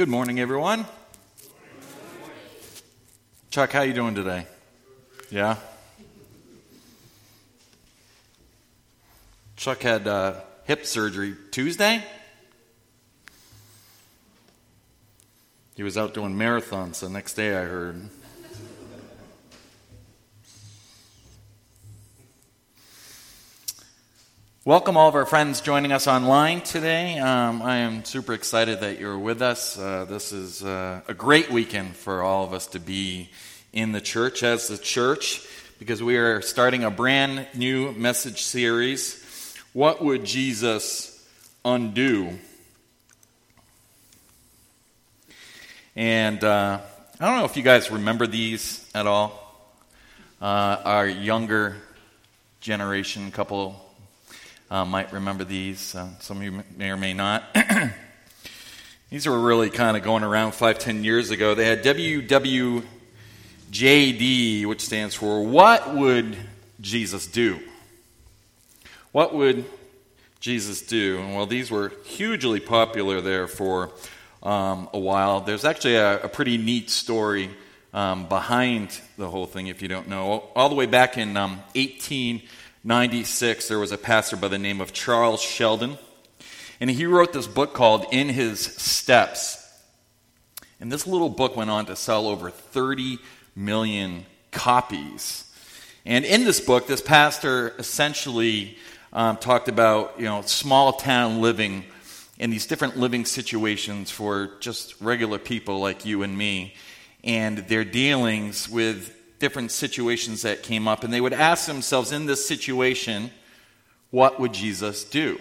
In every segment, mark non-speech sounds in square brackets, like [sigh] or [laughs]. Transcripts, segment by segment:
Good morning, everyone. Chuck, how you doing today? Yeah. Chuck had uh, hip surgery Tuesday. He was out doing marathons the next day, I heard. Welcome, all of our friends joining us online today. Um, I am super excited that you're with us. Uh, this is uh, a great weekend for all of us to be in the church as the church because we are starting a brand new message series. What would Jesus undo? And uh, I don't know if you guys remember these at all. Uh, our younger generation, couple uh, might remember these. Uh, some of you may or may not. [clears throat] these were really kind of going around five, ten years ago. They had WWJD, which stands for What Would Jesus Do? What would Jesus do? And well, these were hugely popular there for um, a while. There's actually a, a pretty neat story um, behind the whole thing, if you don't know. All the way back in um, 18. 96, there was a pastor by the name of Charles Sheldon, and he wrote this book called In His Steps. And this little book went on to sell over 30 million copies. And in this book, this pastor essentially um, talked about you know small town living and these different living situations for just regular people like you and me, and their dealings with different situations that came up, and they would ask themselves in this situation, what would Jesus do?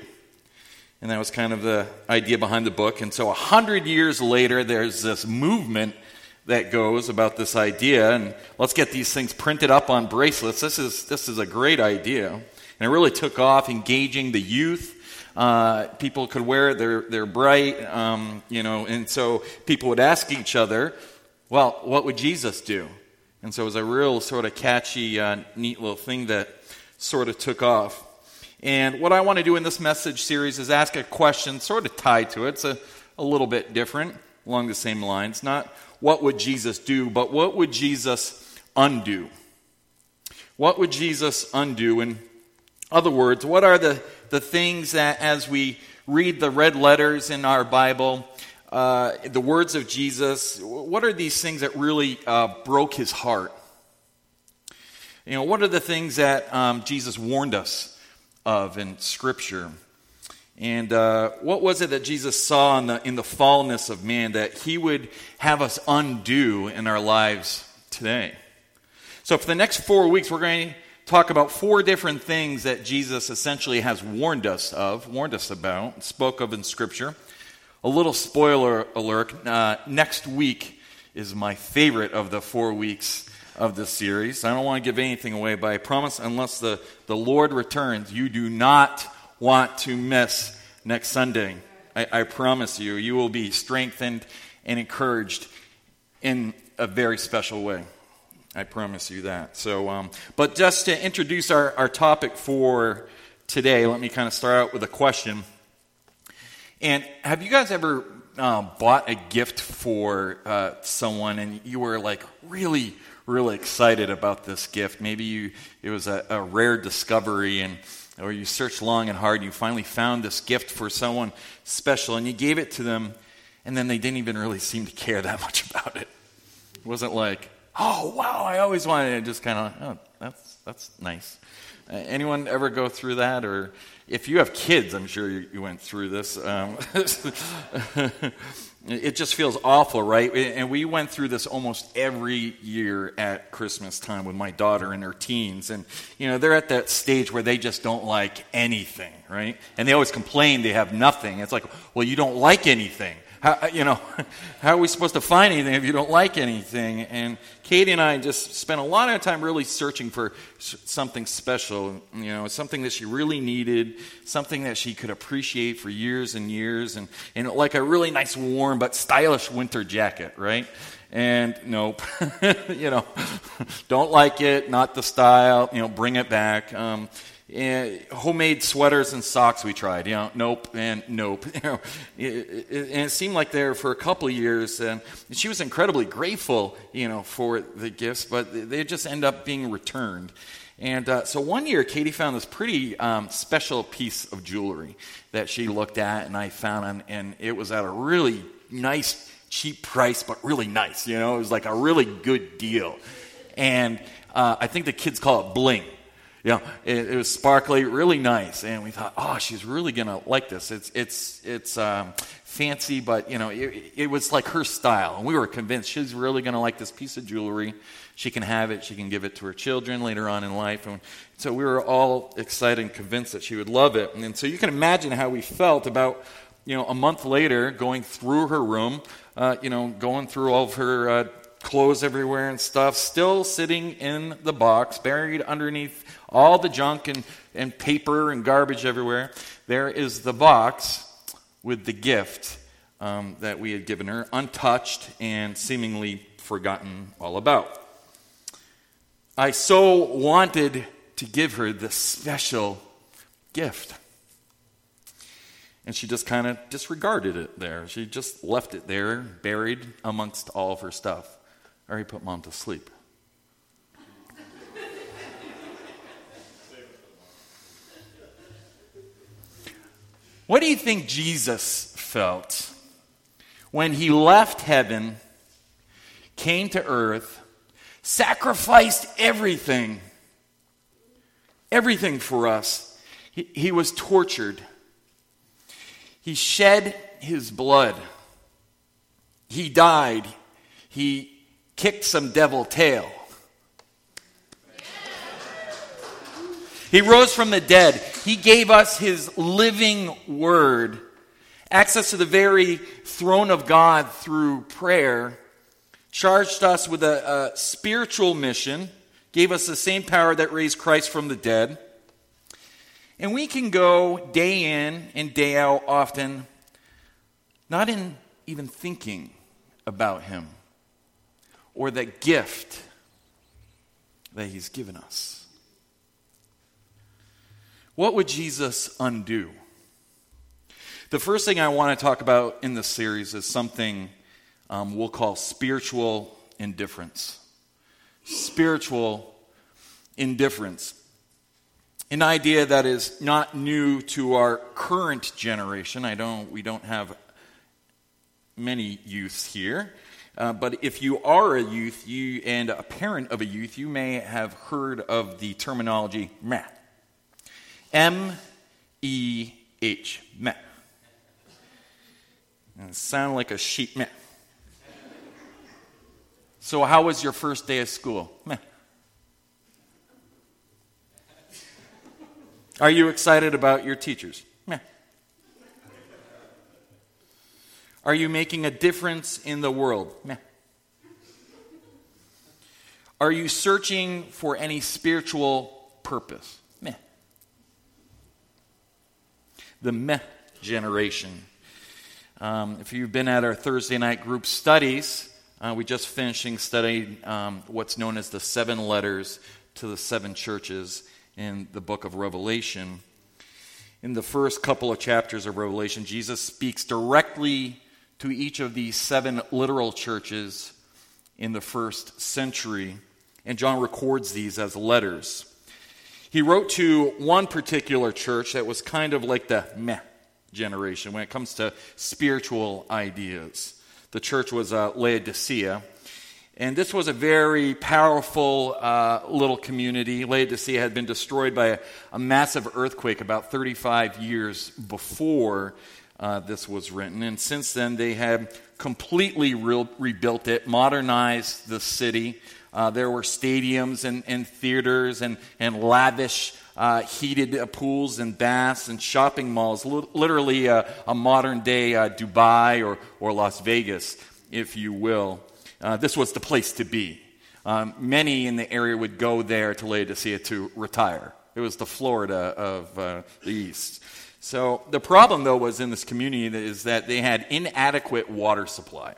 And that was kind of the idea behind the book. And so, a hundred years later, there's this movement that goes about this idea, and let's get these things printed up on bracelets. This is this is a great idea, and it really took off, engaging the youth. Uh, people could wear it; they're they're bright, um, you know, and so people would ask each other, "Well, what would Jesus do?" And so it was a real sort of catchy, uh, neat little thing that sort of took off. And what I want to do in this message series is ask a question sort of tied to it. It's a, a little bit different along the same lines. Not what would Jesus do, but what would Jesus undo? What would Jesus undo? In other words, what are the, the things that as we read the red letters in our Bible, uh, the words of Jesus, what are these things that really uh, broke his heart? You know, what are the things that um, Jesus warned us of in Scripture? And uh, what was it that Jesus saw in the, in the fallenness of man that he would have us undo in our lives today? So, for the next four weeks, we're going to talk about four different things that Jesus essentially has warned us of, warned us about, spoke of in Scripture. A little spoiler alert uh, next week is my favorite of the four weeks of this series. I don't want to give anything away, but I promise, unless the, the Lord returns, you do not want to miss next Sunday. I, I promise you, you will be strengthened and encouraged in a very special way. I promise you that. So, um, but just to introduce our, our topic for today, let me kind of start out with a question. And have you guys ever uh, bought a gift for uh, someone and you were like really, really excited about this gift? Maybe you, it was a, a rare discovery and or you searched long and hard and you finally found this gift for someone special and you gave it to them and then they didn't even really seem to care that [laughs] much about it. It wasn't like, oh wow, I always wanted it. Just kind of, oh, that's that's nice. Uh, anyone ever go through that or if you have kids, I'm sure you, you went through this. Um, [laughs] it just feels awful, right? And we went through this almost every year at Christmas time with my daughter and her teens. And, you know, they're at that stage where they just don't like anything, right? And they always complain they have nothing. It's like, well, you don't like anything. How, you know, [laughs] how are we supposed to find anything if you don't like anything? And Katie and I just spent a lot of time really searching for something special, you know, something that she really needed, something that she could appreciate for years and years, and, and like a really nice, warm, but stylish winter jacket, right? And nope, [laughs] you know, [laughs] don't like it, not the style, you know, bring it back. Um, Homemade sweaters and socks we tried. You know, nope and nope. [laughs] You know, and it seemed like there for a couple of years, and she was incredibly grateful, you know, for the gifts, but they just end up being returned. And uh, so one year, Katie found this pretty um, special piece of jewelry that she looked at, and I found, and, and it was at a really nice, cheap price, but really nice. You know, it was like a really good deal. And uh, I think the kids call it bling. You know, it, it, was sparkly, really nice, and we thought, oh, she's really gonna like this. It's it's it's um, fancy, but you know, it, it was like her style, and we were convinced she's really gonna like this piece of jewelry. She can have it. She can give it to her children later on in life. And so we were all excited and convinced that she would love it. And so you can imagine how we felt about, you know, a month later going through her room, uh, you know, going through all of her uh, clothes everywhere and stuff, still sitting in the box, buried underneath all the junk and, and paper and garbage everywhere. There is the box with the gift um, that we had given her, untouched and seemingly forgotten all about. I so wanted to give her this special gift. And she just kind of disregarded it there. She just left it there, buried amongst all of her stuff. I already put mom to sleep. what do you think Jesus felt when he left heaven, came to earth, sacrificed everything, everything for us. He, he was tortured. He shed his blood. He died. He kicked some devil tail. He rose from the dead. He gave us his living word, access to the very throne of God through prayer charged us with a, a spiritual mission, gave us the same power that raised Christ from the dead. And we can go day in and day out often, not in even thinking about Him or the gift that He's given us. What would Jesus undo? The first thing I want to talk about in this series is something um, we'll call spiritual indifference. Spiritual indifference. An idea that is not new to our current generation. I don't, we don't have many youths here. Uh, but if you are a youth you, and a parent of a youth, you may have heard of the terminology meh. M E H, meh. And it sounds like a sheep meh. So, how was your first day of school? Meh. Are you excited about your teachers? Meh. Are you making a difference in the world? Meh. Are you searching for any spiritual purpose? Meh. The meh generation. Um, if you've been at our Thursday night group studies, uh, we just finishing studying um, what's known as the seven letters to the seven churches in the book of Revelation. In the first couple of chapters of Revelation, Jesus speaks directly to each of these seven literal churches in the first century, and John records these as letters. He wrote to one particular church that was kind of like the meh generation when it comes to spiritual ideas. The church was uh, Laodicea. And this was a very powerful uh, little community. Laodicea had been destroyed by a, a massive earthquake about 35 years before uh, this was written. And since then, they had completely re- rebuilt it, modernized the city. Uh, there were stadiums and, and theaters and, and lavish uh, heated uh, pools and baths and shopping malls, li- literally uh, a modern day uh, Dubai or, or Las Vegas, if you will. Uh, this was the place to be. Um, many in the area would go there to Laodicea to retire. It was the Florida of uh, the East. So the problem, though, was in this community is that they had inadequate water supply.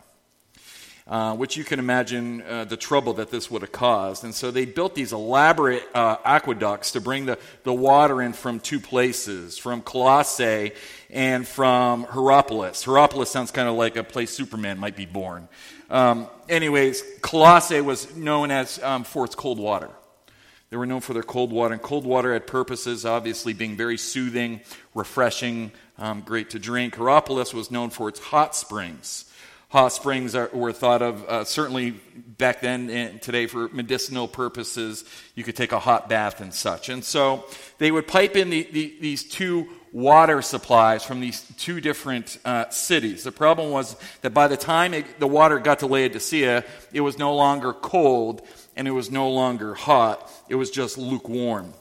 uh, which you can imagine uh, the trouble that this would have caused. And so they built these elaborate uh, aqueducts to bring the, the water in from two places, from Colossae and from Hierapolis. Hierapolis sounds kind of like a place Superman might be born. Um, anyways, Colossae was known as um, for its cold water. They were known for their cold water, and cold water had purposes, obviously being very soothing, refreshing, um, great to drink. Hierapolis was known for its hot springs. Hot springs are, were thought of uh, certainly back then and today for medicinal purposes. You could take a hot bath and such. And so they would pipe in the, the, these two water supplies from these two different uh, cities. The problem was that by the time it, the water got to Laodicea, it was no longer cold and it was no longer hot. It was just lukewarm.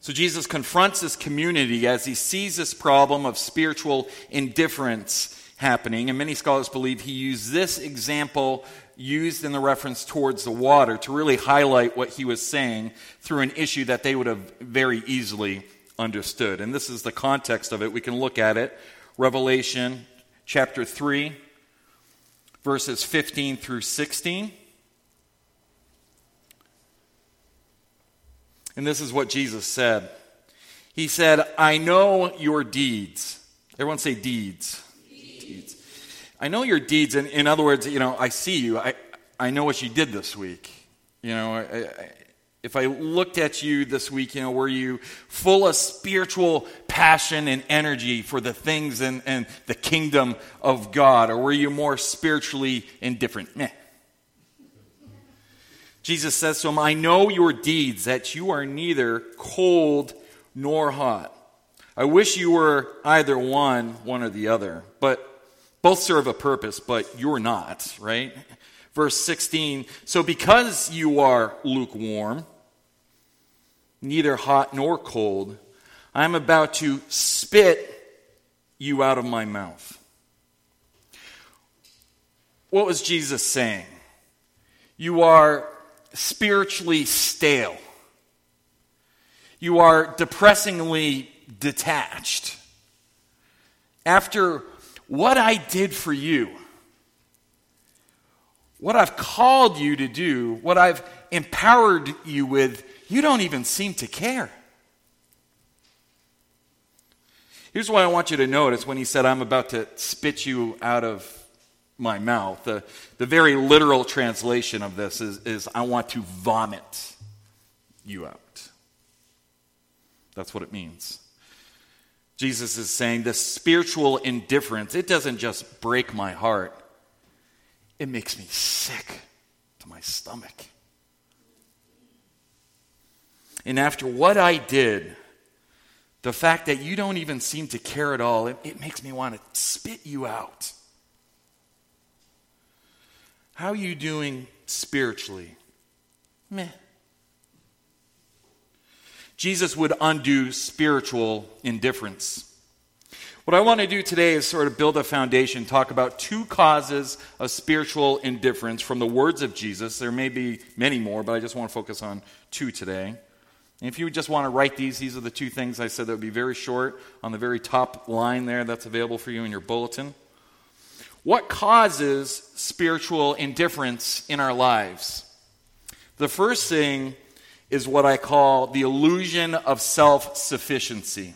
So Jesus confronts this community as he sees this problem of spiritual indifference happening. And many scholars believe he used this example used in the reference towards the water to really highlight what he was saying through an issue that they would have very easily understood. And this is the context of it. We can look at it. Revelation chapter 3, verses 15 through 16. And this is what Jesus said. He said, I know your deeds. Everyone say deeds deeds. I know your deeds. In, in other words, you know, I see you. I, I know what you did this week. You know, I, I, if I looked at you this week, you know, were you full of spiritual passion and energy for the things and, and the kingdom of God? Or were you more spiritually indifferent? Meh. Jesus says to him, I know your deeds, that you are neither cold nor hot. I wish you were either one, one or the other. But both serve a purpose, but you're not, right? Verse 16 So because you are lukewarm, neither hot nor cold, I'm about to spit you out of my mouth. What was Jesus saying? You are spiritually stale. You are depressingly detached. After what I did for you, what I've called you to do, what I've empowered you with, you don't even seem to care. Here's what I want you to notice when he said, I'm about to spit you out of my mouth. The, the very literal translation of this is, is, I want to vomit you out. That's what it means. Jesus is saying the spiritual indifference, it doesn't just break my heart, it makes me sick to my stomach. And after what I did, the fact that you don't even seem to care at all, it, it makes me want to spit you out. How are you doing spiritually? Meh. Jesus would undo spiritual indifference. What I want to do today is sort of build a foundation, talk about two causes of spiritual indifference from the words of Jesus. There may be many more, but I just want to focus on two today. And if you just want to write these, these are the two things I said that would be very short on the very top line there that's available for you in your bulletin. What causes spiritual indifference in our lives? The first thing is what I call the illusion of self sufficiency.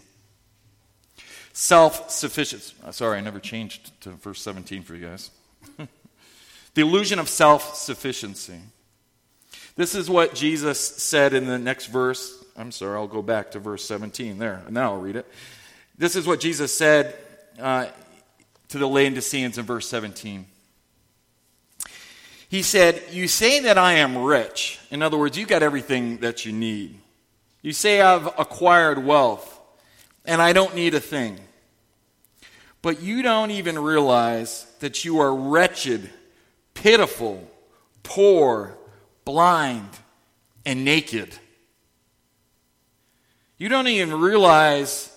Self sufficiency. Uh, sorry, I never changed to verse 17 for you guys. [laughs] the illusion of self sufficiency. This is what Jesus said in the next verse. I'm sorry, I'll go back to verse 17 there. Now I'll read it. This is what Jesus said uh, to the Laodiceans in verse 17. He said, You say that I am rich. In other words, you got everything that you need. You say I've acquired wealth and I don't need a thing. But you don't even realize that you are wretched, pitiful, poor, blind, and naked. You don't even realize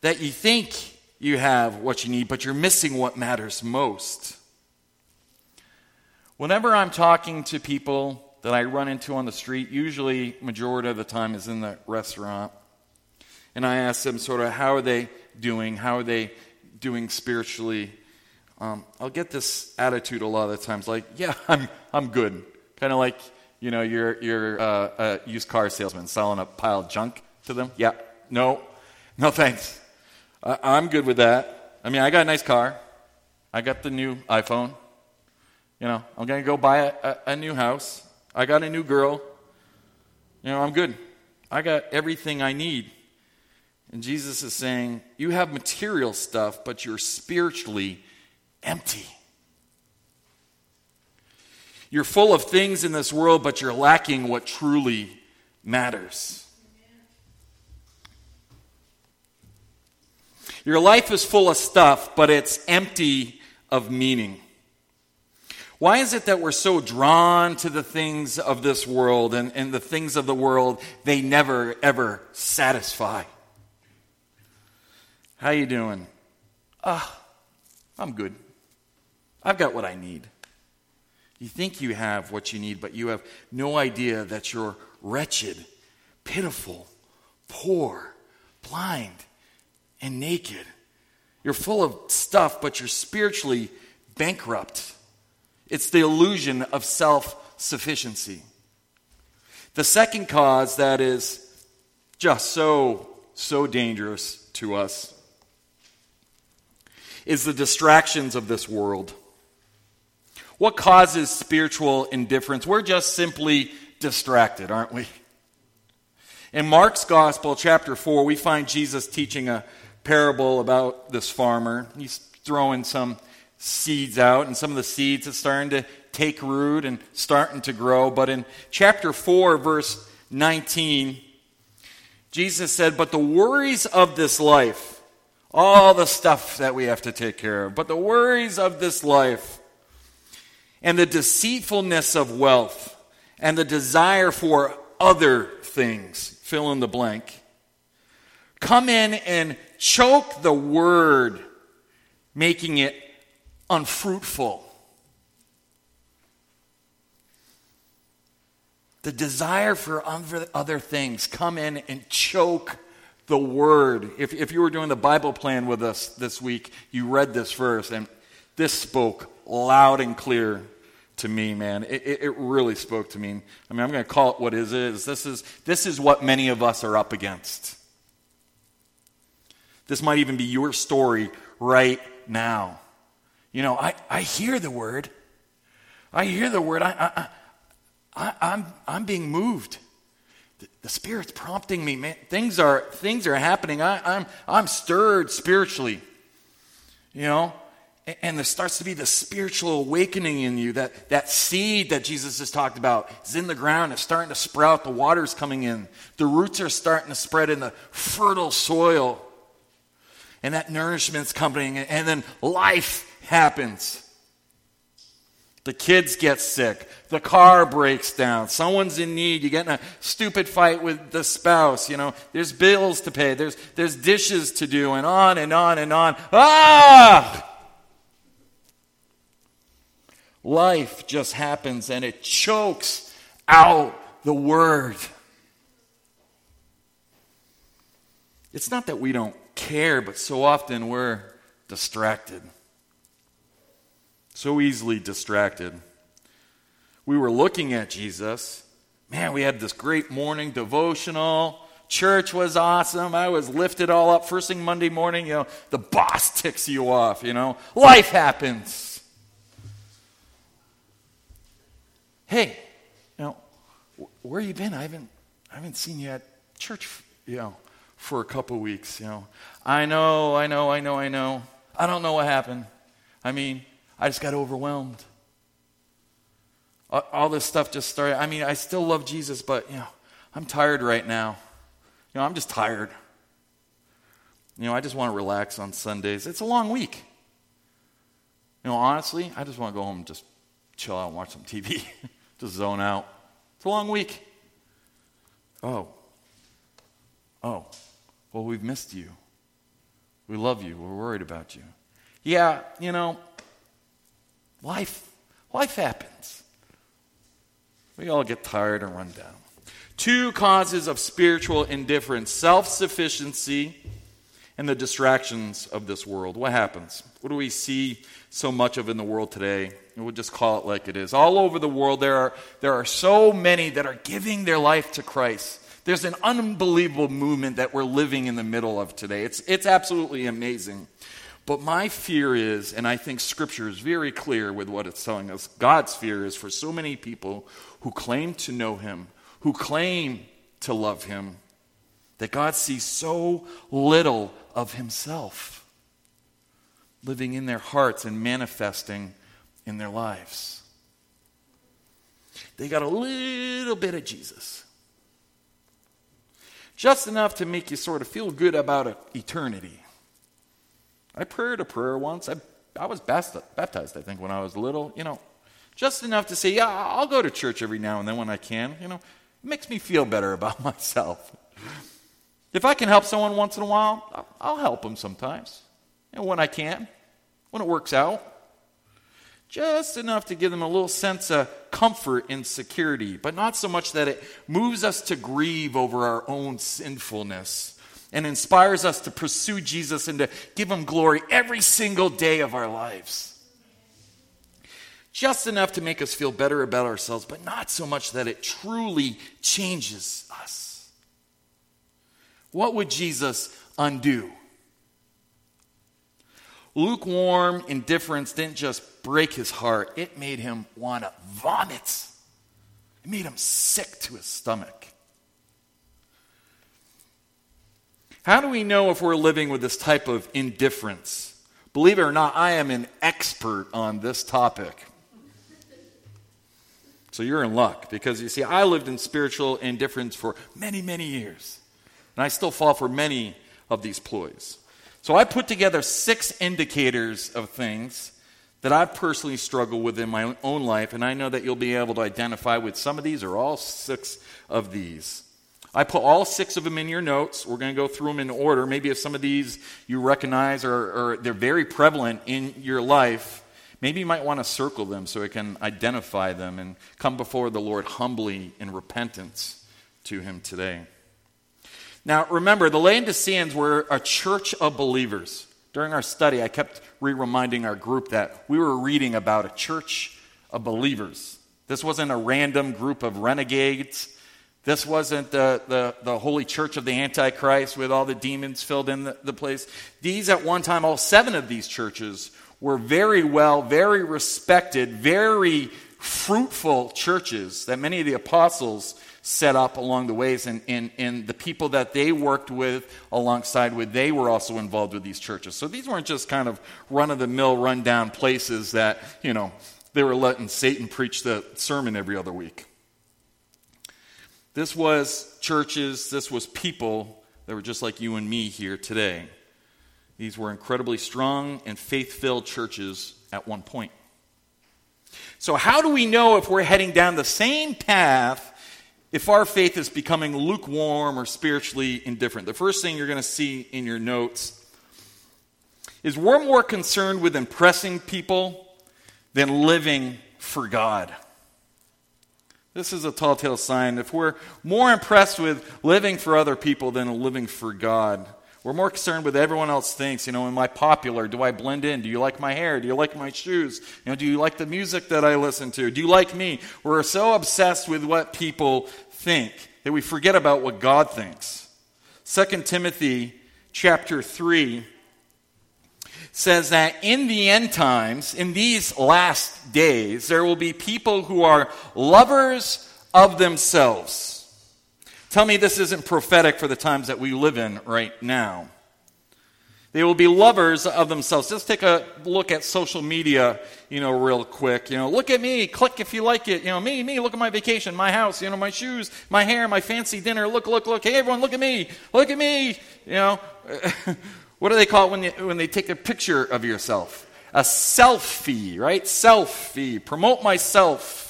that you think you have what you need, but you're missing what matters most. Whenever I'm talking to people that I run into on the street, usually majority of the time is in the restaurant, and I ask them sort of how are they doing, how are they doing spiritually, um, I'll get this attitude a lot of times, like, [laughs] yeah, I'm, I'm good. Kind of like, you know, you're, you're uh, a used car salesman selling a pile of junk to them. Yeah, no, no thanks. I'm good with that. I mean, I got a nice car. I got the new iPhone. You know, I'm going to go buy a, a, a new house. I got a new girl. You know, I'm good. I got everything I need. And Jesus is saying, You have material stuff, but you're spiritually empty. You're full of things in this world, but you're lacking what truly matters. Your life is full of stuff, but it's empty of meaning. Why is it that we're so drawn to the things of this world and, and the things of the world, they never, ever satisfy? How you doing? Ah, I'm good. I've got what I need. You think you have what you need, but you have no idea that you're wretched, pitiful, poor, blind, and naked. You're full of stuff, but you're spiritually bankrupt. It's the illusion of self sufficiency. The second cause that is just so, so dangerous to us is the distractions of this world. What causes spiritual indifference? We're just simply distracted, aren't we? In Mark's Gospel, chapter 4, we find Jesus teaching a parable about this farmer. He's throwing some seeds out, and some of the seeds are starting to take root and starting to grow. But in chapter 4, verse 19, Jesus said, But the worries of this life, all the stuff that we have to take care of, but the worries of this life, and the deceitfulness of wealth and the desire for other things, fill in the blank, come in and choke the word, making it unfruitful. The desire for other things come in and choke the word. If, if you were doing the Bible plan with us this week, you read this verse, and this spoke loud and clear to me, man. It, it, it really spoke to me. I mean, I'm going to call it what it is. This is this is what many of us are up against. This might even be your story right now. You know, I, I hear the word. I hear the word. I, I, I, I'm, I'm being moved. The, Spirit's prompting me, man. Things are, things are happening. I, I'm, I'm stirred spiritually. You know, and there starts to be the spiritual awakening in you that that seed that jesus has talked about is in the ground it's starting to sprout the water's coming in. The roots are starting to spread in the fertile soil. And that nourishment's coming in. and then life happens. The kids get sick the car breaks down someone's in need you get in a stupid fight with the spouse you know. There's bills to pay there's there's dishes to do and on and on and on. Ah Life just happens and it chokes out the word. It's not that we don't care, but so often we're distracted. So easily distracted. We were looking at Jesus. Man, we had this great morning devotional. Church was awesome. I was lifted all up. First thing Monday morning, you know, the boss [laughs] ticks you off, you know. Life happens. Hey, you know, where you been? I haven't, I haven't seen you at church, you know, for a couple weeks, you know. I know, I know, I know, I know. I don't know what happened. I mean, I just got overwhelmed. All this stuff just started. I mean, I still love Jesus, but, you know, I'm tired right now. You know, I'm just tired. You know, I just want to relax on Sundays. It's a long week. You know, honestly, I just want to go home and just chill out and watch some TV. [laughs] Just zone out. It's a long week. Oh. Oh. Well, we've missed you. We love you. We're worried about you. Yeah, you know, life life happens. We all get tired and run down. Two causes of spiritual indifference self sufficiency and the distractions of this world, what happens? What do we see so much of in the world today? We'll just call it like it is. All over the world, there are, there are so many that are giving their life to Christ. There's an unbelievable movement that we're living in the middle of today. It's, it's absolutely amazing. But my fear is, and I think Scripture is very clear with what it's telling us, God's fear is for so many people who claim to know Him, who claim to love Him, that God sees so little of Himself living in their hearts and manifesting in their lives. They got a little bit of Jesus. Just enough to make you sort of feel good about eternity. I prayed a prayer once. I, I was baptized, I think, when I was little. You know, just enough to say, yeah, I'll go to church every now and then when I can. You know, it makes me feel better about [laughs] myself. If I can help someone once in a while, I'll help them sometimes. And when I can, when it works out. Just enough to give them a little sense of comfort and security, but not so much that it moves us to grieve over our own sinfulness and inspires us to pursue Jesus and to give him glory every single day of our lives. Just enough to make us feel better about ourselves, but not so much that it truly changes us. What would Jesus undo? Lukewarm indifference didn't just break his heart, it made him want to vomit. It made him sick to his stomach. How do we know if we're living with this type of indifference? Believe it or not, I am an expert on this topic. So you're in luck because you see, I lived in spiritual indifference for many, many years. And I still fall for many of these ploys. So I put together six indicators of things that I've personally struggle with in my own life, and I know that you'll be able to identify with some of these or all six of these. I put all six of them in your notes. We're going to go through them in order. Maybe if some of these you recognize or, or they're very prevalent in your life, maybe you might want to circle them so it can identify them and come before the Lord humbly in repentance to Him today. Now, remember, the Laodiceans were a church of believers. During our study, I kept re reminding our group that we were reading about a church of believers. This wasn't a random group of renegades. This wasn't the, the, the, holy church of the Antichrist with all the demons filled in the, the place. These, at one time, all seven of these churches were very well, very respected, very fruitful churches that many of the apostles set up along the ways, and, and, and the people that they worked with alongside with, they were also involved with these churches. So these weren't just kind of run of the mill, run down places that, you know, they were letting Satan preach the sermon every other week. This was churches, this was people that were just like you and me here today. These were incredibly strong and faith filled churches at one point. So, how do we know if we're heading down the same path if our faith is becoming lukewarm or spiritually indifferent, the first thing you're going to see in your notes is we're more concerned with impressing people than living for God. This is a tall tale sign. If we're more impressed with living for other people than living for God, we're more concerned with everyone else thinks. You know, am I popular? Do I blend in? Do you like my hair? Do you like my shoes? You know, do you like the music that I listen to? Do you like me? We're so obsessed with what people think that we forget about what God thinks. 2 Timothy chapter 3 says that in the end times, in these last days, there will be people who are lovers of themselves Tell me this isn't prophetic for the times that we live in right now. They will be lovers of themselves. Just take a look at social media, you know, real quick. You know, look at me, click if you like it. You know, me, me, look at my vacation, my house, you know, my shoes, my hair, my fancy dinner. Look, look, look. Hey, everyone, look at me. Look at me. You know, [laughs] what do they call it when, you, when they take a picture of yourself? A selfie, right? Selfie. Promote myself.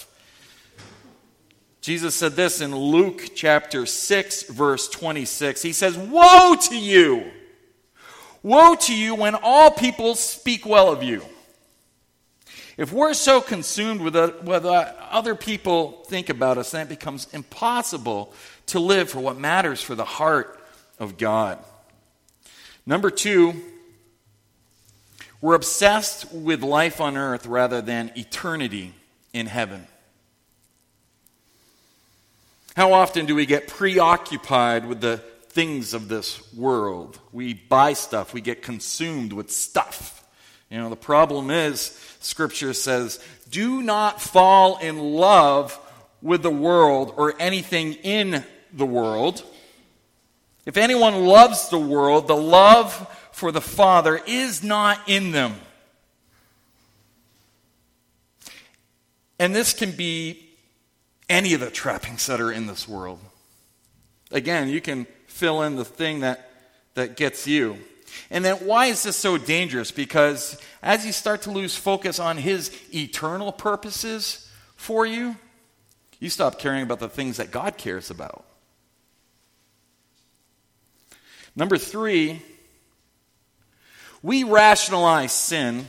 Jesus said this in Luke chapter 6, verse 26. He says, Woe to you! Woe to you when all people speak well of you. If we're so consumed with uh, what uh, other people think about us, then it becomes impossible to live for what matters for the heart of God. Number two, we're obsessed with life on earth rather than eternity in heaven. How often do we get preoccupied with the things of this world? We buy stuff, we get consumed with stuff. You know, the problem is, Scripture says, do not fall in love with the world or anything in the world. If anyone loves the world, the love for the Father is not in them. And this can be any of the trappings that are in this world. Again, you can fill in the thing that, that gets you. And then why is this so dangerous? Because as you start to lose focus on his eternal purposes for you, you stop caring about the things that God cares about. Number three, we rationalize sin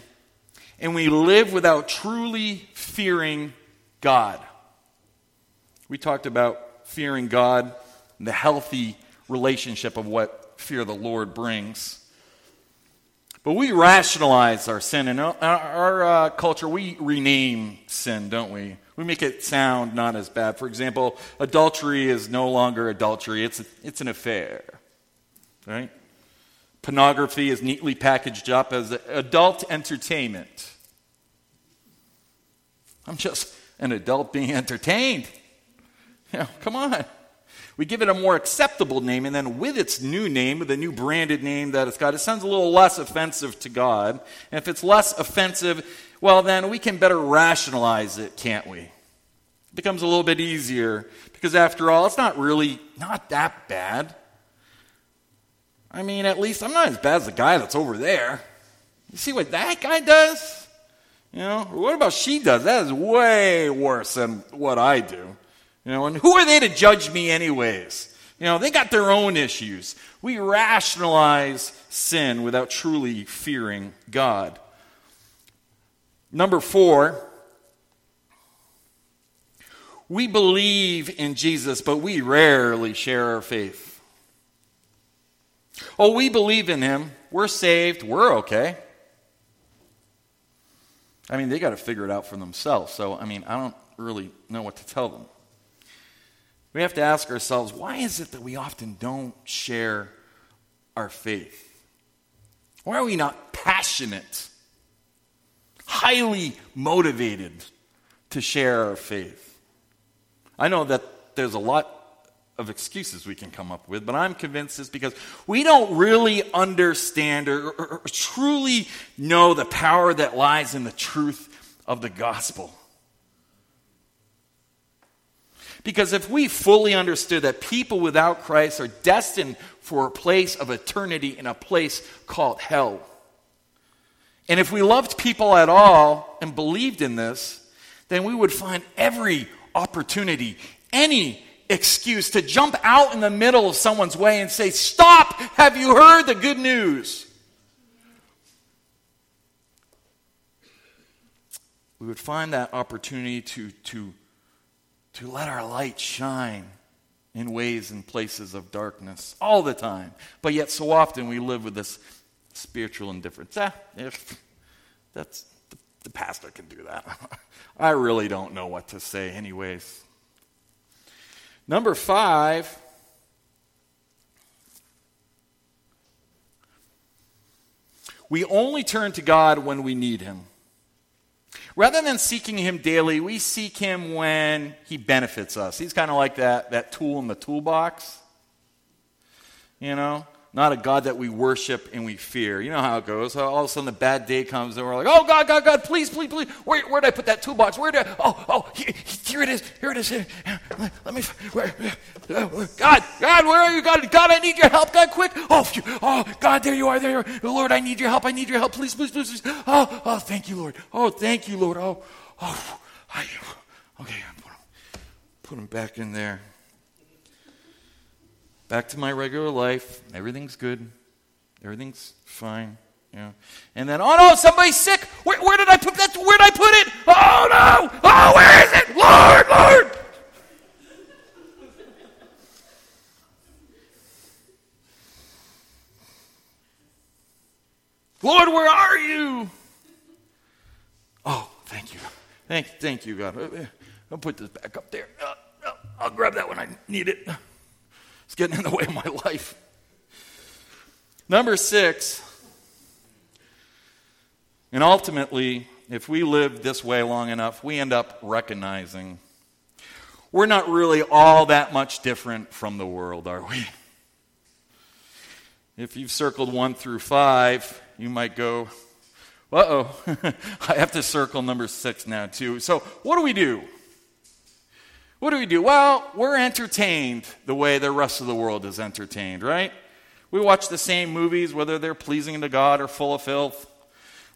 and we live without truly fearing God. We talked about fearing God, and the healthy relationship of what fear of the Lord brings. But we rationalize our sin. In our, our uh, culture, we rename sin, don't we? We make it sound not as bad. For example, adultery is no longer adultery, it's, a, it's an affair. Right? Pornography is neatly packaged up as adult entertainment. I'm just an adult being [laughs] entertained. You know, come on. We give it a more acceptable name, and then with its new name, with the new branded name that it's got, it sounds a little less offensive to God. And if it's less offensive, well, then we can better rationalize it, can't we? It becomes a little bit easier because, after all, it's not really not that bad. I mean, at least I'm not as bad as the guy that's over there. You see what that guy does? You know, what about she does? That is way worse than what I do. You know, and who are they to judge me, anyways? You know, they got their own issues. We rationalize sin without truly fearing God. Number four, we believe in Jesus, but we rarely share our faith. Oh, we believe in him. We're saved. We're okay. I mean, they got to figure it out for themselves. So, I mean, I don't really know what to tell them. We have to ask ourselves why is it that we often don't share our faith? Why are we not passionate, highly motivated to share our faith? I know that there's a lot of excuses we can come up with, but I'm convinced it's because we don't really understand or, or, or, truly know the power that lies in the truth of the gospel. Because if we fully understood that people without Christ are destined for a place of eternity in a place called hell, and if we loved people at all and believed in this, then we would find every opportunity, any excuse to jump out in the middle of someone's way and say, Stop! Have you heard the good news? We would find that opportunity to, to, to let our light shine in ways and places of darkness all the time. But yet, so often we live with this spiritual indifference. Ah, if that's the, the pastor can do that. [laughs] I really don't know what to say, anyways. Number five, we only turn to God when we need Him. Rather than seeking Him daily, we seek Him when He benefits us. He's kind of like that, that tool in the toolbox. You know? Not a God that we worship and we fear. You know how it goes. All of a sudden, the bad day comes, and we're like, "Oh God, God, God, please, please, please! Where, where did I put that toolbox? Where did? I, oh, oh, here, here it is. Here it is. Here. Let, me. Where, God, God, where are you? God, God, I need your help. God, quick! Oh, oh, God, there you are. There, you are. Oh, Lord, I need your help. I need your help. Please, please, please, please. Oh, oh, thank you, Lord. Oh, thank you, Lord. Oh, oh, I, okay, put him, put him back in there back to my regular life. Everything's good. Everything's fine. Yeah. And then, oh no, somebody's sick. Where, where did I put that? Where did I put it? Oh no! Oh, where is it? Lord, Lord! Lord, where are you? Oh, thank you. Thank, thank you, God. I'll put this back up there. Uh, uh, I'll grab that when I need it. It's getting in the way of my life. Number six, and ultimately, if we live this way long enough, we end up recognizing we're not really all that much different from the world, are we? If you've circled one through five, you might go, uh oh, [laughs] I have to circle number six now, too. So, what do we do? What do we do? Well, we're entertained the way the rest of the world is entertained, right? We watch the same movies, whether they're pleasing to God or full of filth.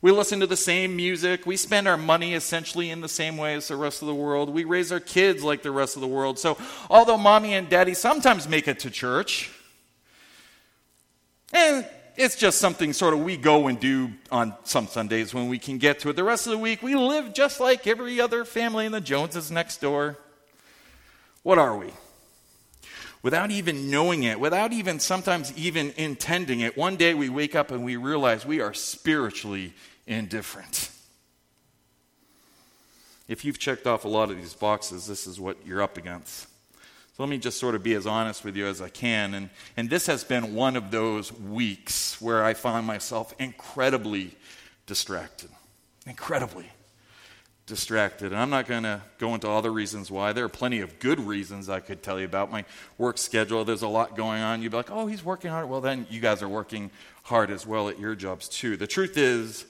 We listen to the same music. We spend our money essentially in the same way as the rest of the world. We raise our kids like the rest of the world. So, although mommy and daddy sometimes make it to church, and it's just something sort of we go and do on some Sundays when we can get to it. The rest of the week, we live just like every other family in the Joneses next door. What are we? Without even knowing it, without even sometimes even intending it, one day we wake up and we realize we are spiritually indifferent. If you've checked off a lot of these boxes, this is what you're up against. So let me just sort of be as honest with you as I can. And, and this has been one of those weeks where I find myself incredibly distracted. Incredibly distracted. And I'm not going to go into all the reasons why. There are plenty of good reasons I could tell you about my work schedule. There's a lot going on. You'd be like, oh, he's working hard. Well, then you guys are working hard as well at your jobs, too. The truth is,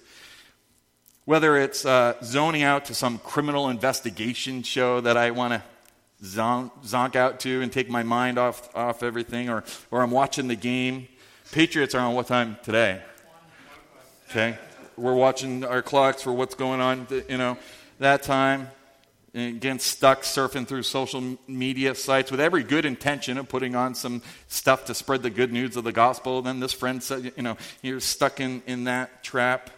whether it's uh, zoning out to some criminal investigation show that I want to zonk, zonk out to and take my mind off, off everything, or, or I'm watching the game. Patriots are on what time today? Okay. We're watching our clocks for what's going on, you know, that time. And again, stuck surfing through social media sites with every good intention of putting on some stuff to spread the good news of the gospel. Then this friend said, you know, you're stuck in, in that trap.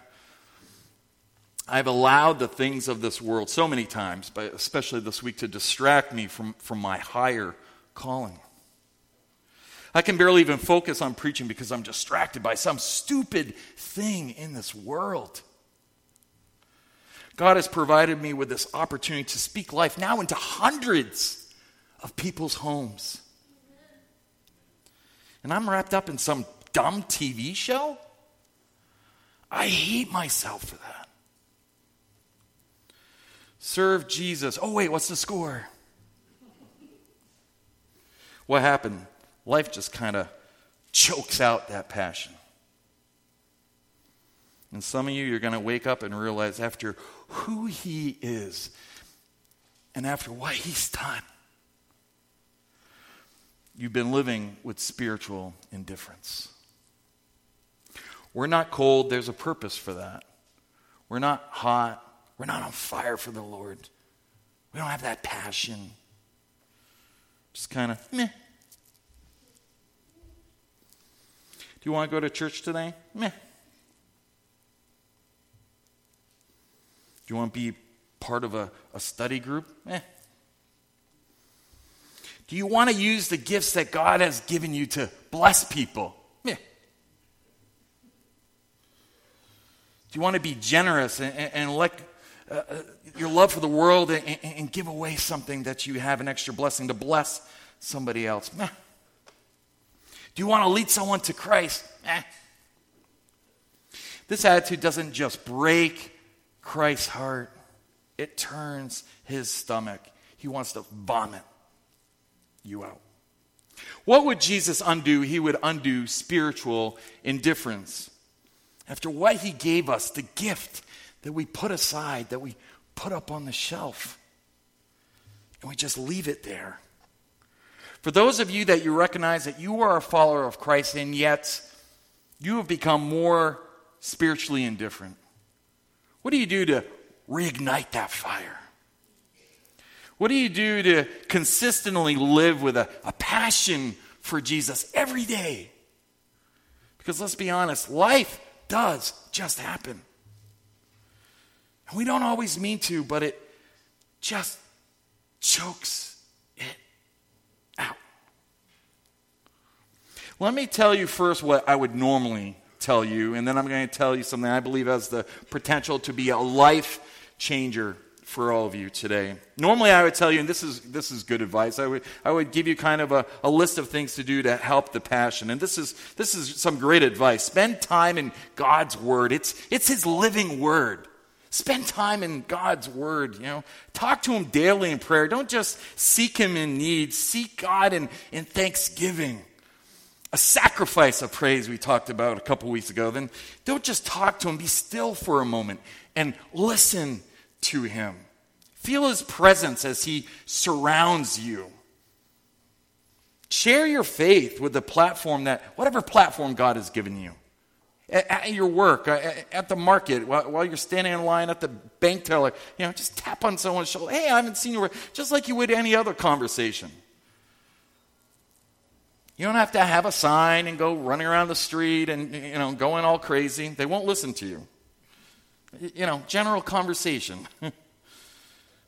I've allowed the things of this world so many times, but especially this week, to distract me from, from my higher calling. I can barely even focus on preaching because I'm distracted by some stupid thing in this world. God has provided me with this opportunity to speak life now into hundreds of people's homes. And I'm wrapped up in some dumb TV show? I hate myself for that. Serve Jesus. Oh, wait, what's the score? What happened? Life just kind of chokes out that passion. And some of you, you're going to wake up and realize after who He is and after what He's done, you've been living with spiritual indifference. We're not cold, there's a purpose for that. We're not hot, we're not on fire for the Lord. We don't have that passion. Just kind of meh. Do you want to go to church today? Meh. You want to be part of a, a study group? Eh. Do you want to use the gifts that God has given you to bless people? Eh. Do you want to be generous and, and, and let uh, uh, your love for the world and, and, give away something that you have, an extra blessing to bless somebody else. Meh. Do you want to lead someone to Christ? Eh. This attitude doesn't just break Christ's heart, it turns his stomach. He wants to vomit you out. What would Jesus undo? He would undo spiritual indifference. After what he gave us, the gift that we put aside, that we put up on the shelf, and we just leave it there. For those of you that you recognize that you are a follower of Christ and yet you have become more spiritually indifferent, what do you do to reignite that fire? What do you do to consistently live with a, a passion for Jesus every day? Because let's be honest, life does just happen. And we don't always mean to, but it just chokes it out. Let me tell you first what I would normally tell you, and then I'm going to tell you something I believe has the potential to be a life changer for all of you today. Normally, I would tell you, and this is, this is good advice, I would, I would give you kind of a, a list of things to do to help the passion. And this is, this is some great advice. Spend time in God's Word, it's, it's His living Word. Spend time in God's Word, you know. Talk to Him daily in prayer. Don't just seek Him in need, seek God in, in thanksgiving. A sacrifice of praise we talked about a couple weeks ago. Then don't just talk to Him, be still for a moment and listen to Him. Feel His presence as He surrounds you. Share your faith with the platform that, whatever platform God has given you. At, your work, at the market, while, while, you're standing in line at the bank teller, you know, just tap on someone's shoulder. Hey, I haven't seen you, just like you would any other conversation. You don't have to have a sign and go running around the street and, you know, going all crazy. They won't listen to you. You know, general conversation. [laughs]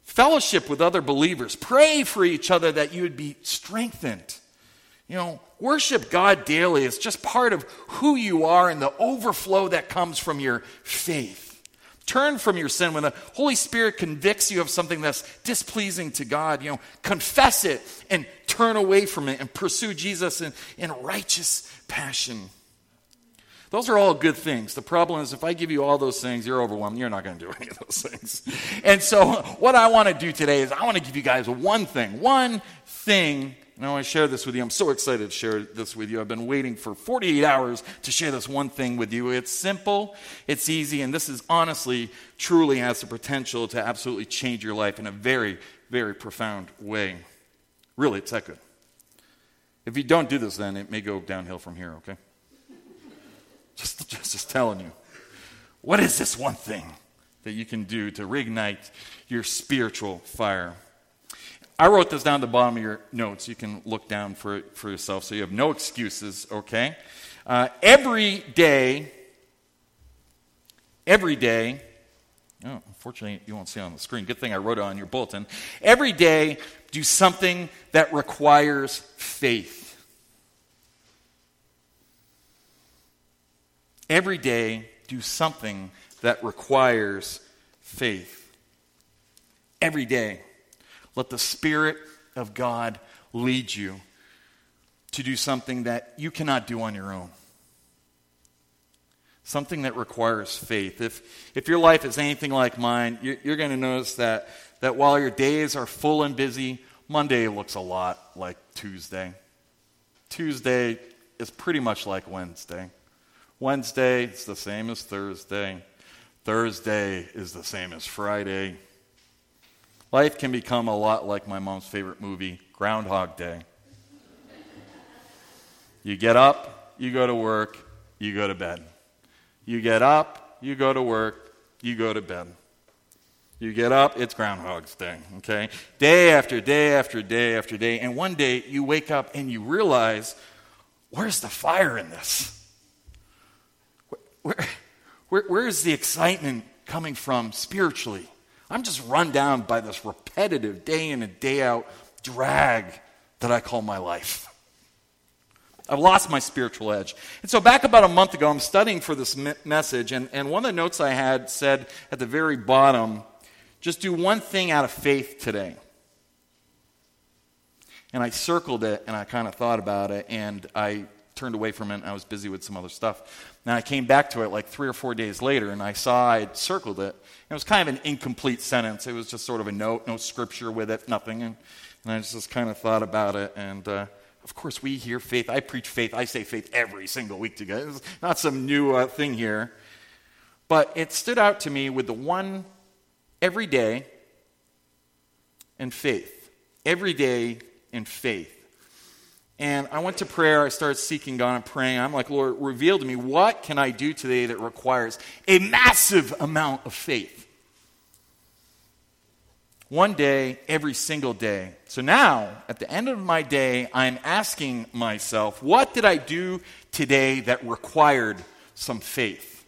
Fellowship with other believers. Pray for each other that you would be strengthened. You know, worship God daily is just part of who you are and the overflow that comes from your faith. Turn from your sin when the Holy Spirit convicts you of something that's displeasing to God. You know, confess it and turn away from it and pursue Jesus in, in righteous passion. Those are all good things. The problem is, if I give you all those things, you're overwhelmed. You're not going to do [laughs] any of those things. And so, what I want to do today is I want to give you guys one thing, one thing and I want to share this with you. I'm so excited to share this with you. I've been waiting for 48 hours to share this one thing with you. It's simple, it's easy, and this is honestly, truly has the potential to absolutely change your life in a very, very profound way. Really, it's that good. If you don't do this, then it may go downhill from here, okay? [laughs] Just, just, just telling you. What is this one thing that you can do to reignite your spiritual fire? I wrote this down at the bottom of your notes. You can look down for for yourself so you have no excuses, okay? Uh, every day, every day, oh, unfortunately, you won't see it on the screen. Good thing I wrote it on your bulletin. Every day, do something that requires faith. Every day, do something that requires faith. Every day. Let the Spirit of God lead you to do something that you cannot do on your own. Something that requires faith. If, if your life is anything like mine, you're, you're going to notice that, that while your days are full and busy, Monday looks a lot like Tuesday. Tuesday is pretty much like Wednesday. Wednesday is the same as Thursday. Thursday is the same as Friday. Life can become a lot like my mom's favorite movie, Groundhog Day. You get up, you go to work, you go to bed. You get up, you go to work, you go to bed. You get up, it's Groundhog's Day, okay? Day after day after day after day. And one day you wake up and you realize, where's the fire in this? Where, where, where is the excitement coming from spiritually? I'm just run down by this repetitive day in and day out drag that I call my life. I've lost my spiritual edge. And so, back about a month ago, I'm studying for this me- message, and, and one of the notes I had said at the very bottom just do one thing out of faith today. And I circled it and I kind of thought about it, and I turned away from it and I was busy with some other stuff. And I came back to it like three or four days later and I saw I'd circled it. It was kind of an incomplete sentence. It was just sort of a note, no scripture with it, nothing. And, and I just kind of thought about it. And uh, of course, we hear faith. I preach faith. I say faith every single week to guys. It's not some new uh, thing here. But it stood out to me with the one every day and faith. Every day in faith. And I went to prayer. I started seeking God and praying. I'm like, Lord, reveal to me what can I do today that requires a massive amount of faith? One day, every single day. So now, at the end of my day, I'm asking myself, what did I do today that required some faith?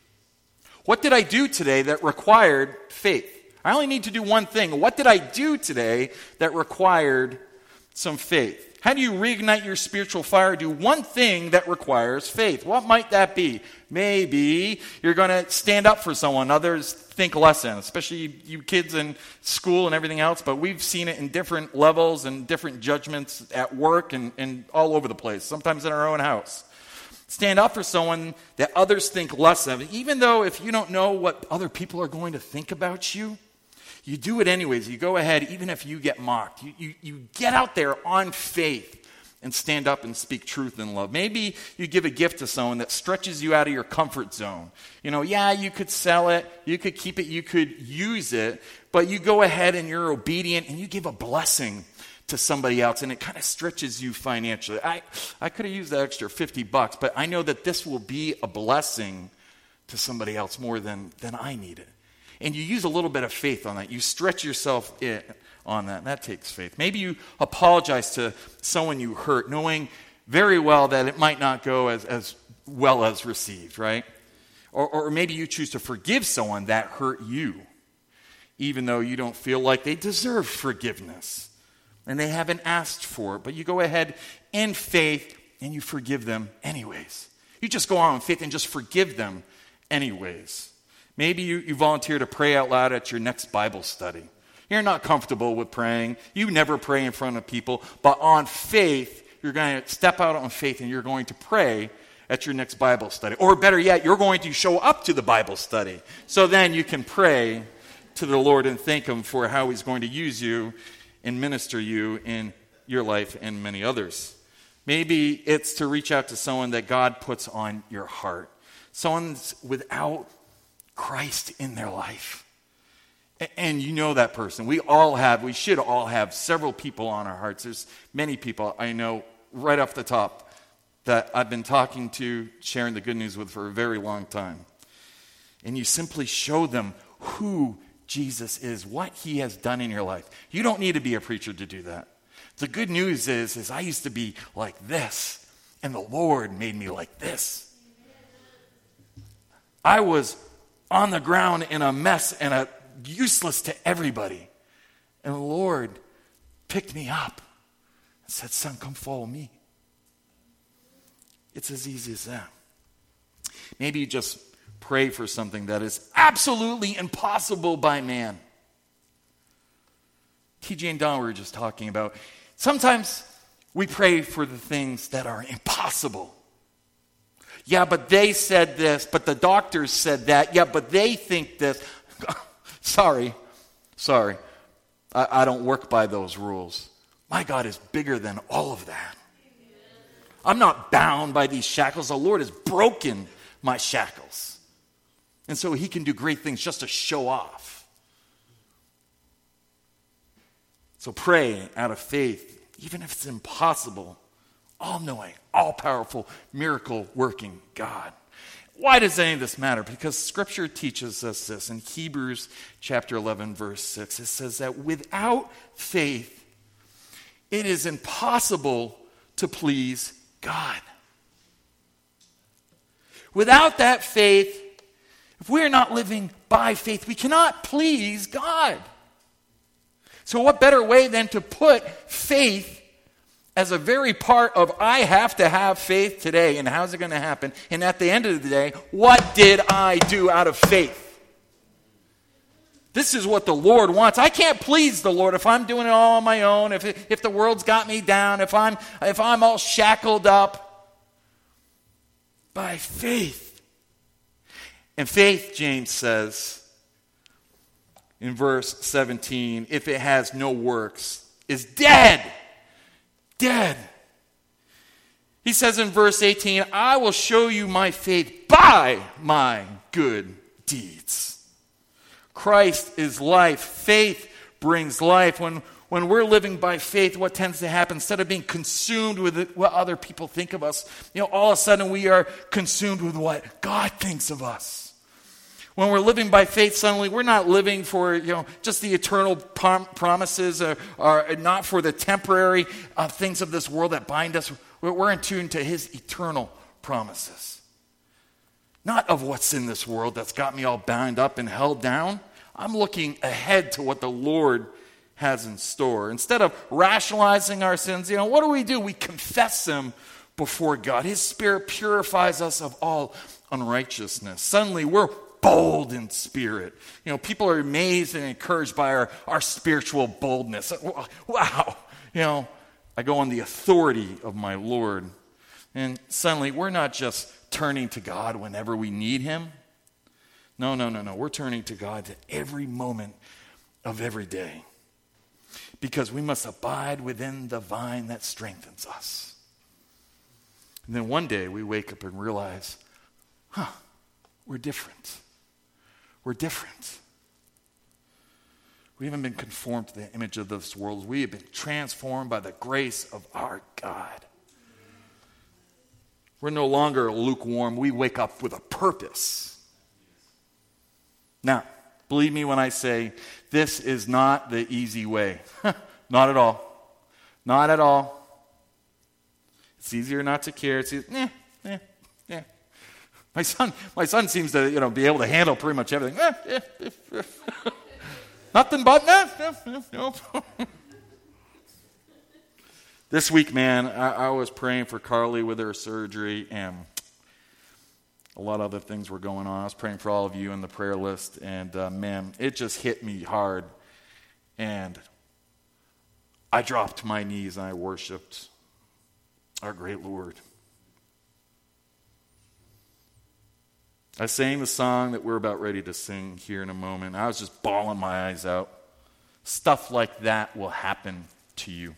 What did I do today that required faith? I only need to do one thing. What did I do today that required some faith? How do you reignite your spiritual fire? Do one thing that requires faith. What might that be? Maybe you're going to stand up for someone others think less in, especially you kids in school and everything else. But we've seen it in different levels and different judgments at work and, and all over the place, sometimes in our own house. Stand up for someone that others think less of, even though if you don't know what other people are going to think about you you do it anyways. You go ahead, even if you get mocked. You, you, you get out there on faith and stand up and speak truth in love. Maybe you give a gift to someone that stretches you out of your comfort zone. You know, yeah, you could sell it, you could keep it, you could use it, but you go ahead and you're obedient and you give a blessing to somebody else and it kind of stretches you financially. I, I could have used that extra 50 bucks, but I know that this will be a blessing to somebody else more than, than I need it. And you use a little bit of faith on that. You stretch yourself on that. That takes faith. Maybe you apologize to someone you hurt, knowing very well that it might not go as, as well as received, right? Or, or maybe you choose to forgive someone that hurt you, even though you don't feel like they deserve forgiveness and they haven't asked for it. But you go ahead in faith and you forgive them anyways. You just go on in faith and just forgive them anyways. Maybe you, you volunteer to pray out loud at your next Bible study. You're not comfortable with praying. You never pray in front of people. But on faith, you're going to step out on faith and you're going to pray at your next Bible study. Or better yet, you're going to show up to the Bible study. So then you can pray to the Lord and thank Him for how He's going to use you and minister you in your life and many others. Maybe it's to reach out to someone that God puts on your heart. Someone's without Christ in their life. And you know that person. We all have, we should all have several people on our hearts. There's many people I know right off the top that I've been talking to, sharing the good news with for a very long time. And you simply show them who Jesus is, what he has done in your life. You don't need to be a preacher to do that. The good news is, is I used to be like this, and the Lord made me like this. I was on the ground in a mess and a useless to everybody. And the Lord picked me up and said, Son, come follow me. It's as easy as that. Maybe you just pray for something that is absolutely impossible by man. TJ and Don were just talking about. Sometimes we pray for the things that are impossible. Yeah, but they said this, but the doctors said that. Yeah, but they think this. [laughs] sorry, sorry. I, I don't work by those rules. My God is bigger than all of that. I'm not bound by these shackles. The Lord has broken my shackles. And so he can do great things just to show off. So pray out of faith, even if it's impossible all knowing, all powerful, miracle working God. Why does any of this matter? Because Scripture teaches us this in Hebrews chapter 11, verse 6. It says that without faith, it is impossible to please God. Without that faith, if we're not living by faith, we cannot please God. So, what better way than to put faith as a very part of I have to have faith today, and how's it going to happen? And at the end of the day, what did I do out of faith? This is what the Lord wants. I can't please the Lord if I'm doing it all on my own, if, if the world's got me down, if I'm, if I'm all shackled up. By faith. And faith, James says in verse 17, if it has no works, is dead dead. He says in verse 18, I will show you my faith by my good deeds. Christ is life. Faith brings life. When, when we're living by faith, what tends to happen, instead of being consumed with what other people think of us, you know, all of a sudden we are consumed with what God thinks of us. When we're living by faith, suddenly we're not living for you know just the eternal prom- promises or, or, not for the temporary uh, things of this world that bind us. We're, we're in tune to His eternal promises. Not of what's in this world that's got me all bound up and held down. I'm looking ahead to what the Lord has in store. Instead of rationalizing our sins, you know, what do we do? We confess them before God. His Spirit purifies us of all unrighteousness. Suddenly, we're bold in spirit. You know, people are amazed and encouraged by our, our spiritual boldness. Wow. You know, I go on the authority of my Lord. And suddenly, we're not just turning to God whenever we need Him. No, no, no, no. We're turning to God at every moment of every day. Because we must abide within the vine that strengthens us. And then one day we wake up and realize, huh, we're different. We're different. We haven't been conformed to the image of this world. We have been transformed by the grace of our God. We're no longer lukewarm. We wake up with a purpose. Now, believe me when I say this is not the easy way. [laughs] not at all. Not at all. It's easier not to care. It's easy, eh, eh, eh. My son, my son seems to, you know, be able to handle pretty much everything. Eh, eh, eh, eh. [laughs] Nothing but no, no, no. this week, man, I, I, was praying for Carly with her surgery, and a lot of other things were going on. I was praying for all of you in the prayer list, and uh, man, it just hit me hard. And I dropped my knees and I worshiped our great Lord. I sang the song that we're about ready to sing here in a moment. I was just bawling my eyes out. Stuff like that will happen to you.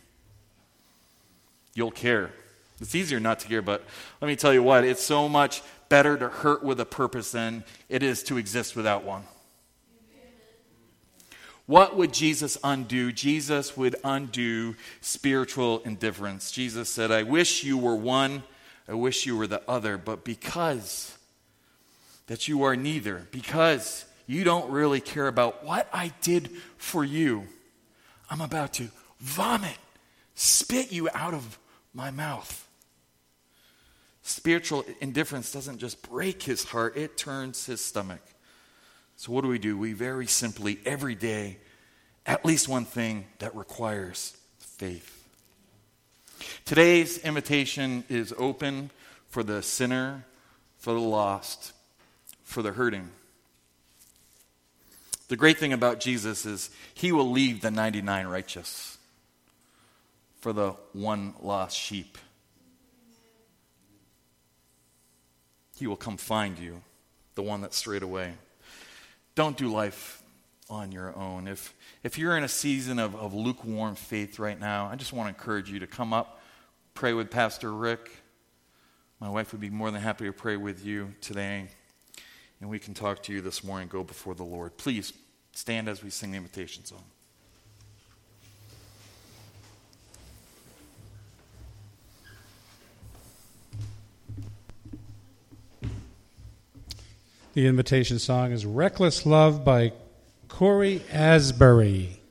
You'll care. It's easier not to care, but let me tell you what, it's so much better to hurt with a purpose than it is to exist without one. What would Jesus undo? Jesus would undo spiritual indifference. Jesus said, I wish you were one, I wish you were the other, but because that you are neither, because you don't really care about what I did for you, I'm about to vomit, spit you out of my mouth. Spiritual indifference doesn't just break his heart, it turns his stomach. So, what do we do? We very simply, every day, at least one thing that requires faith. Today's invitation is open for the sinner, for the lost, for the hurting. The great thing about Jesus is he will leave the 99 righteous for the one lost sheep. He will come find you, the one that strayed away. Don't do life on your own. If, if you're in a season of, of lukewarm faith right now, I just want to encourage you to come up, pray with Pastor Rick. My wife would be more than happy to pray with you today. And we can talk to you this morning, go before the Lord. Please stand as we sing the invitation song. The invitation song is Reckless Love by Cory Asbury.